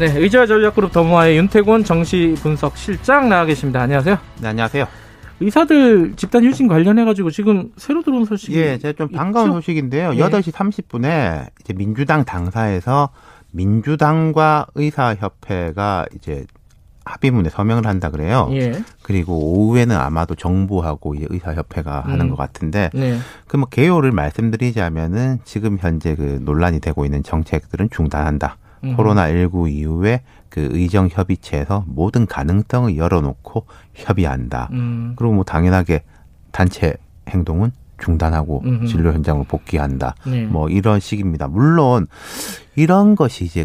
네, 의자 전략그룹 더모아의 윤태곤 정시 분석 실장 나와 계십니다. 안녕하세요. 네, 안녕하세요. 의사들 집단 휴진 관련해 가지고 지금 새로 들어온 소식이 예, 제가 좀 반가운 있죠? 소식인데요. 예. 8시 30분에 이제 민주당 당사에서 민주당과 의사협회가 이제 합의문에 서명을 한다 그래요. 예. 그리고 오후에는 아마도 정부하고 이제 의사협회가 하는 음. 것 같은데 네. 그뭐 개요를 말씀드리자면은 지금 현재 그 논란이 되고 있는 정책들은 중단한다. 음. 코로나19 이후에 그 의정 협의체에서 모든 가능성을 열어놓고 협의한다. 음. 그리고 뭐 당연하게 단체 행동은 중단하고 음흠. 진료 현장으로 복귀한다. 네. 뭐 이런 식입니다. 물론 이런 것이 이제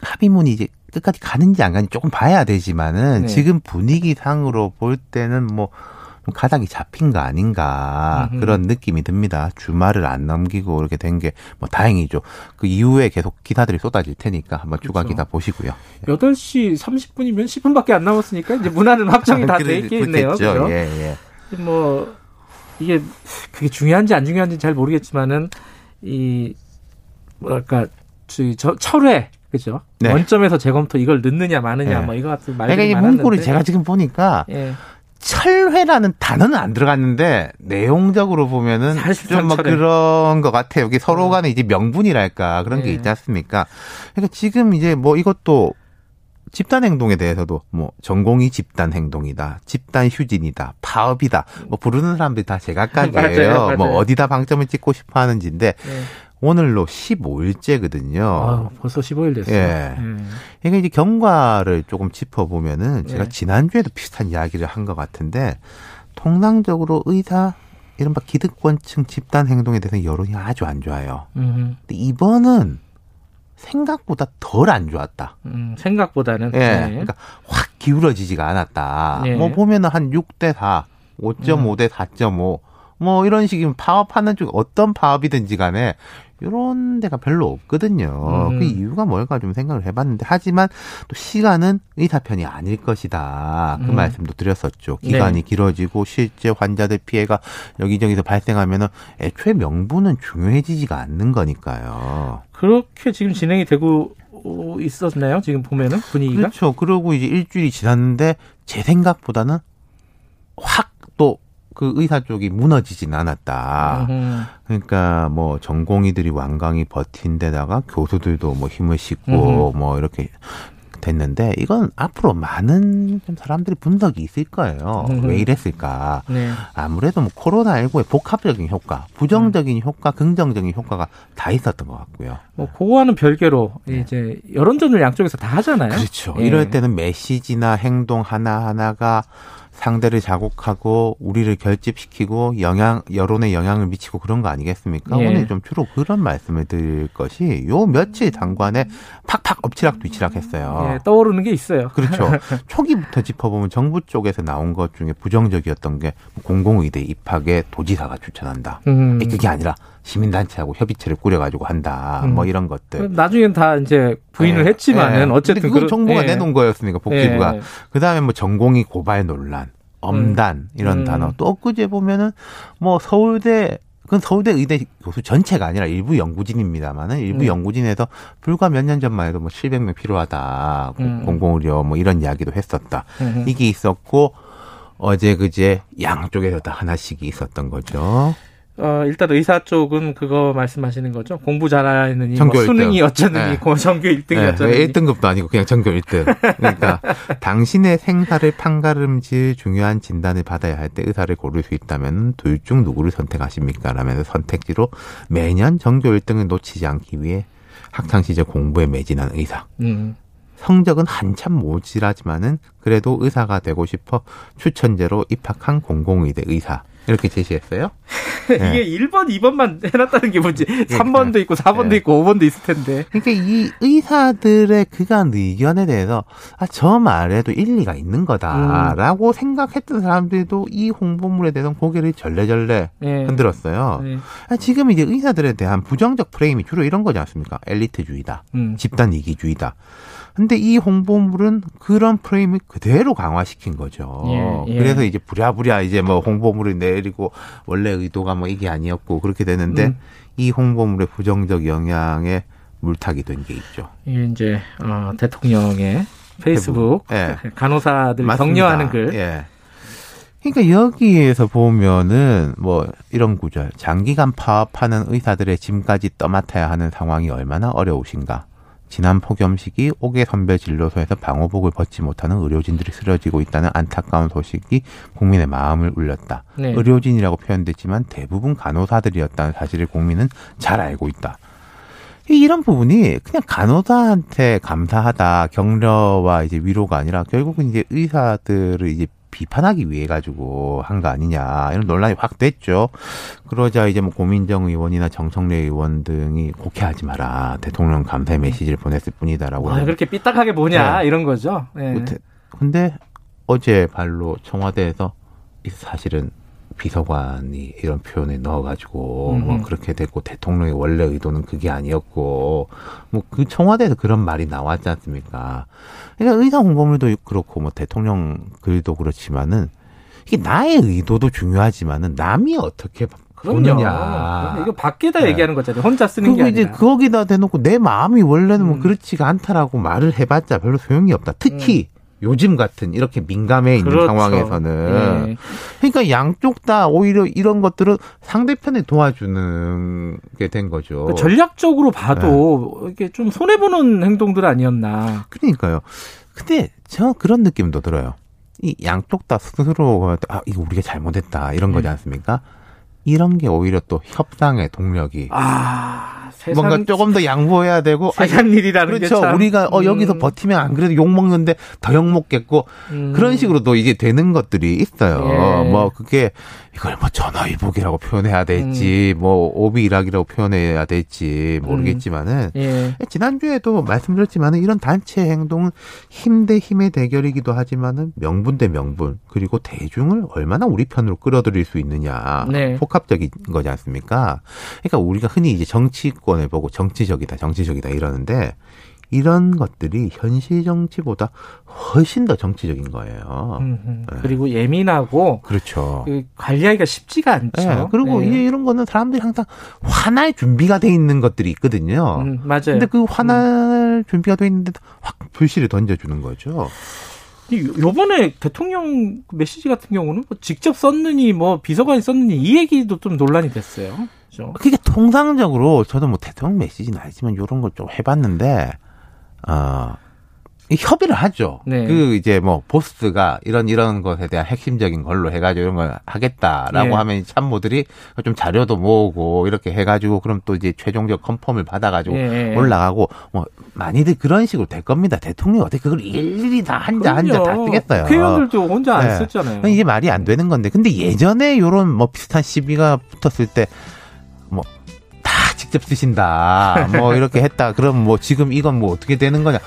합의문이 이제 끝까지 가는지 안 가는지 조금 봐야 되지만은 네. 지금 분위기상으로 볼 때는 뭐 좀 가닥이 잡힌 거 아닌가 음흠. 그런 느낌이 듭니다. 주말을 안 넘기고 이렇게 된 게 뭐 다행이죠. 그 이후에 계속 기사들이 쏟아질 테니까 한번 추가 그렇죠. 기사 보시고요. 8시 30분이면 10분밖에 안 남았으니까 이제 문화는 확정이 다 돼 있겠네요. 그렇겠죠. 그죠? 예, 예. 뭐 이게 그게 중요한지 안 중요한지 잘 모르겠지만은 이 뭐랄까 저 철회 그죠? 네. 원점에서 재검토 이걸 넣느냐 마느냐 네. 뭐 이거 같은 그러니까 말들이 이 많았는데 문구를 제가 지금 보니까 예. 철회라는 단어는 안 들어갔는데 내용적으로 보면은 좀뭐 철회. 그런 것 같아요. 여기 서로 간에 이제 명분이랄까 그런 게 네. 있지 않습니까? 그러니까 지금 이제 뭐 이것도 집단 행동에 대해서도 뭐 전공이 집단 행동이다, 집단 휴진이다, 파업이다, 뭐 부르는 사람들이 다 제각각이에요. 맞아요, 맞아요. 뭐 어디다 방점을 찍고 싶어 하는지인데 예. 오늘로 15일째거든요. 아, 벌써 15일 됐어요. 예. 음. 그러니까 이제 경과를 조금 짚어보면은 제가 네. 지난주에도 비슷한 이야기를 한 것 같은데 통상적으로 의사 이른바 기득권층 집단 행동에 대해서 여론이 아주 안 좋아요. 음, 근데 이번은 생각보다 덜 안 좋았다. 음, 생각보다는 예. 네. 그러니까 확 기울어지지가 않았다. 네. 뭐 보면은 한 6대 4, 5.5대 4.5, 뭐 이런 식이면 파업하는 쪽 어떤 파업이든지 간에 이런 데가 별로 없거든요. 음. 그 이유가 뭘까 좀 생각을 해봤는데 하지만 또 시간은 의사 편이 아닐 것이다. 그 음. 말씀도 드렸었죠. 기간이 네. 길어지고 실제 환자들 피해가 여기저기서 발생하면은 애초에 명분은 중요해지지가 않는 거니까요. 그렇게 지금 진행이 되고 있었나요? 지금 보면은 분위기가 그렇죠. 그러고 이제 일주일이 지났는데 제 생각보다는 확또 그 의사 쪽이 무너지진 않았다. 음, 그러니까 뭐 전공의들이 완강히 버틴 데다가 교수들도 뭐 힘을 싣고 뭐 이렇게 됐는데 이건 앞으로 많은 좀 사람들이 분석이 있을 거예요. 음흠. 왜 이랬을까? 네. 아무래도 뭐 코로나19의 복합적인 효과, 부정적인 효과, 긍정적인 효과가 다 있었던 것 같고요. 뭐 그거와는 별개로 이제 여론전을 양쪽에서 다 하잖아요. 네. 그렇죠. 예. 이럴 때는 메시지나 행동 하나 하나가 상대를 자극하고 우리를 결집시키고 영향 여론에 영향을 미치고 그런 거 아니겠습니까? 예. 오늘 좀 주로 그런 말씀을 드릴 것이 요 며칠 장관에 팍팍 엎치락 뒤치락 했어요. 예, 떠오르는 게 있어요. 그렇죠. 초기부터 짚어보면 정부 쪽에서 나온 것 중에 부정적이었던 게 공공의대 입학에 도지사가 추천한다. 음. 그게 아니라 시민단체하고 협의체를 꾸려가지고 한다. 음. 뭐 이런 것들. 나중엔 다 이제 부인을 예. 했지만은 예. 어쨌든 그런- 정부가 예. 내놓은 거였으니까 복지부가 예. 그다음에 뭐 전공의 고발 논란, 엄단 이런 음. 단어 또 엊그제 보면은 뭐 서울대 그건 서울대 의대 교수 전체가 아니라 일부 연구진입니다만은 일부 음. 연구진에서 불과 몇 년 전만 해도 뭐 700명 필요하다 음. 공공의료 뭐 이런 이야기도 했었다 음. 이게 있었고 어제 그제 양쪽에서 다 하나씩이 있었던 거죠. 어, 일단 의사 쪽은 그거 말씀하시는 거죠. 공부 잘하느니 전교 뭐 수능이. 어쩌느니 네. 고 전교 1등이 네, 어쩌느니 1등급도 아니고 그냥 전교 1등. 그러니까 당신의 생사를 판가름질 중요한 진단을 받아야 할 때 의사를 고를 수 있다면 둘 중 누구를 선택하십니까? 라면서 선택지로 매년 전교 1등을 놓치지 않기 위해 학창 시절 공부에 매진한 의사. 음. 성적은 한참 모질하지만은 그래도 의사가 되고 싶어 추천제로 입학한 공공의대 의사. 이렇게 제시했어요. 이게 1번, 2번만 해놨다는 게 뭔지 3번도 있고 4번도 네. 있고 5번도 있을 텐데. 그러니까 이 의사들의 그간 의견에 대해서 아, 저 말에도 일리가 있는 거다라고 생각했던 사람들도 이 홍보물에 대해서 고개를 절레절레 예. 흔들었어요. 네. 아, 지금 이제 의사들에 대한 부정적 프레임이 주로 이런 거지 않습니까? 엘리트주의다. 음. 집단 이기주의다. 근데 이 홍보물은 그런 프레임을 그대로 강화시킨 거죠. 예, 예. 그래서 이제 부랴부랴 이제 뭐 홍보물을 내리고 원래 의도가 뭐 이게 아니었고 그렇게 되는데 음. 이 홍보물의 부정적 영향에 물타기 된 게 있죠. 이제 어, 대통령의 페이스북 예. 간호사들 맞습니다. 격려하는 글. 예. 그러니까 여기에서 보면은 뭐 이런 구절 장기간 파업하는 의사들의 짐까지 떠맡아야 하는 상황이 얼마나 어려우신가. 지난 폭염 시기 옥외 선별 진료소에서 방호복을 벗지 못하는 의료진들이 쓰러지고 있다는 안타까운 소식이 국민의 마음을 울렸다. 네. 의료진이라고 표현됐지만 대부분 간호사들이었다는 사실을 국민은 잘 알고 있다. 이런 부분이 그냥 간호사한테 감사하다 격려와 이제 위로가 아니라 결국은 이제 의사들을 이제 비판하기 위해 가지고 한 거 아니냐 이런 논란이 확 됐죠. 그러자 이제 뭐 고민정 의원이나 정청래 의원 등이 곡해하지 마라 대통령 감사의 메시지를 보냈을 뿐이다라고. 아, 그렇게 삐딱하게 뭐냐 네. 이런 거죠. 예. 못해. 근데 어제 발로 청와대에서 이 사실은 비서관이 이런 표현을 넣어가지고 뭐 음흠. 그렇게 됐고 대통령의 원래 의도는 그게 아니었고 뭐 그 청와대에서 그런 말이 나왔지 않습니까? 그러니까 의사 홍보물도 그렇고 뭐 대통령 글도 그렇지만은 이게 나의 의도도 중요하지만은 남이 어떻게 그럼요. 보느냐. 이거 밖에다 네. 얘기하는 거잖아요. 혼자 쓰는 게 그리고 이제 아니라. 거기다 대놓고 내 마음이 원래는 뭐 음. 그렇지가 않다라고 말을 해봤자 별로 소용이 없다. 특히 요즘 같은 이렇게 민감해 있는 그렇죠. 상황에서는 예. 그러니까 양쪽 다 오히려 이런 것들은 상대편에 도와주는 게 된 거죠. 그 전략적으로 봐도 이게 좀 손해 보는 행동들 아니었나. 그러니까요. 근데 저 그런 느낌도 들어요. 이 양쪽 다 스스로 아 이거 우리가 잘못했다 이런 거지 음. 않습니까? 이런 게 오히려 또 협상의 동력이 아, 세상 뭔가 조금 더 양보해야 되고 아, 세상 일이라는 그렇죠. 게 참. 우리가 어 여기서 음, 버티면 안 그래도 욕 먹는데 더 욕 먹겠고 음. 그런 식으로도 이게 되는 것들이 있어요. 예. 뭐 그게 이걸 뭐 전화위복이라고 표현해야 음. 될지 뭐 오비일학이라고 표현해야 될지 모르겠지만은 예. 지난주에도 말씀드렸지만은 이런 단체 행동은 힘 대 힘의 대결이기도 하지만은 명분 대 명분 그리고 대중을 얼마나 우리 편으로 끌어들일 수 있느냐 네. 복합적인 거지 않습니까? 그러니까 우리가 흔히 이제 정치 권을 보고 정치적이다, 정치적이다 이러는데 이런 것들이 현실 정치보다 훨씬 더 정치적인 거예요. 음, 음. 네. 그리고 예민하고 그렇죠. 그 관리하기가 쉽지가 않죠. 네, 그리고 네. 이런 거는 사람들이 항상 화날 준비가 돼 있는 것들이 있거든요. 음, 맞아요. 근데 그 화날 준비가 돼 있는데 확 불씨를 던져주는 거죠. 이- 요번에 대통령 메시지 같은 경우는 뭐 직접 썼느니 뭐 비서관이 썼느니 이 얘기도 좀 논란이 됐어요. 그죠? 그게 통상적으로 저도 뭐 대통령 메시지는 아니지만 이런 걸 좀 해봤는데 어. 이 협의를 하죠. 네. 그 이제 뭐 보스가 이런 이런 것에 대한 핵심적인 걸로 해가지고 이런 걸 하겠다라고 예. 하면 참모들이 좀 자료도 모으고 이렇게 해가지고 그럼 또 이제 최종적 컨펌을 받아가지고 예, 예. 올라가고 뭐 많이들 그런 식으로 될 겁니다. 대통령이 어떻게 그걸 일일이 다 한자 한자 다. 쓰겠어요. 회원들도 혼자 안 네. 썼잖아요. 이게 말이 안 되는 건데. 근데 예전에 요런 뭐 비슷한 시비가 붙었을 때, 뭐, 다 직접 쓰신다. 뭐, 이렇게 했다. 그럼 뭐, 지금 이건 뭐, 어떻게 되는 거냐.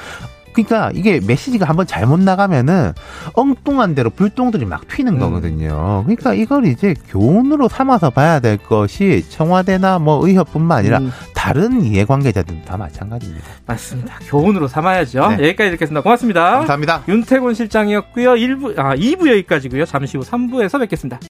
그러니까 이게 메시지가 한번 잘못 나가면은 엉뚱한 대로 불똥들이 막 튀는 음. 거거든요. 그러니까 이걸 이제 교훈으로 삼아서 봐야 될 것이 청와대나 뭐 의협뿐만 아니라 음, 다른 이해관계자들도 다 마찬가지입니다. 맞습니다. 교훈으로 삼아야죠. 네. 여기까지 듣겠습니다. 고맙습니다. 감사합니다. 윤태곤 실장이었고요. 1부, 아, 2부 여기까지고요. 잠시 후 3부에서 뵙겠습니다.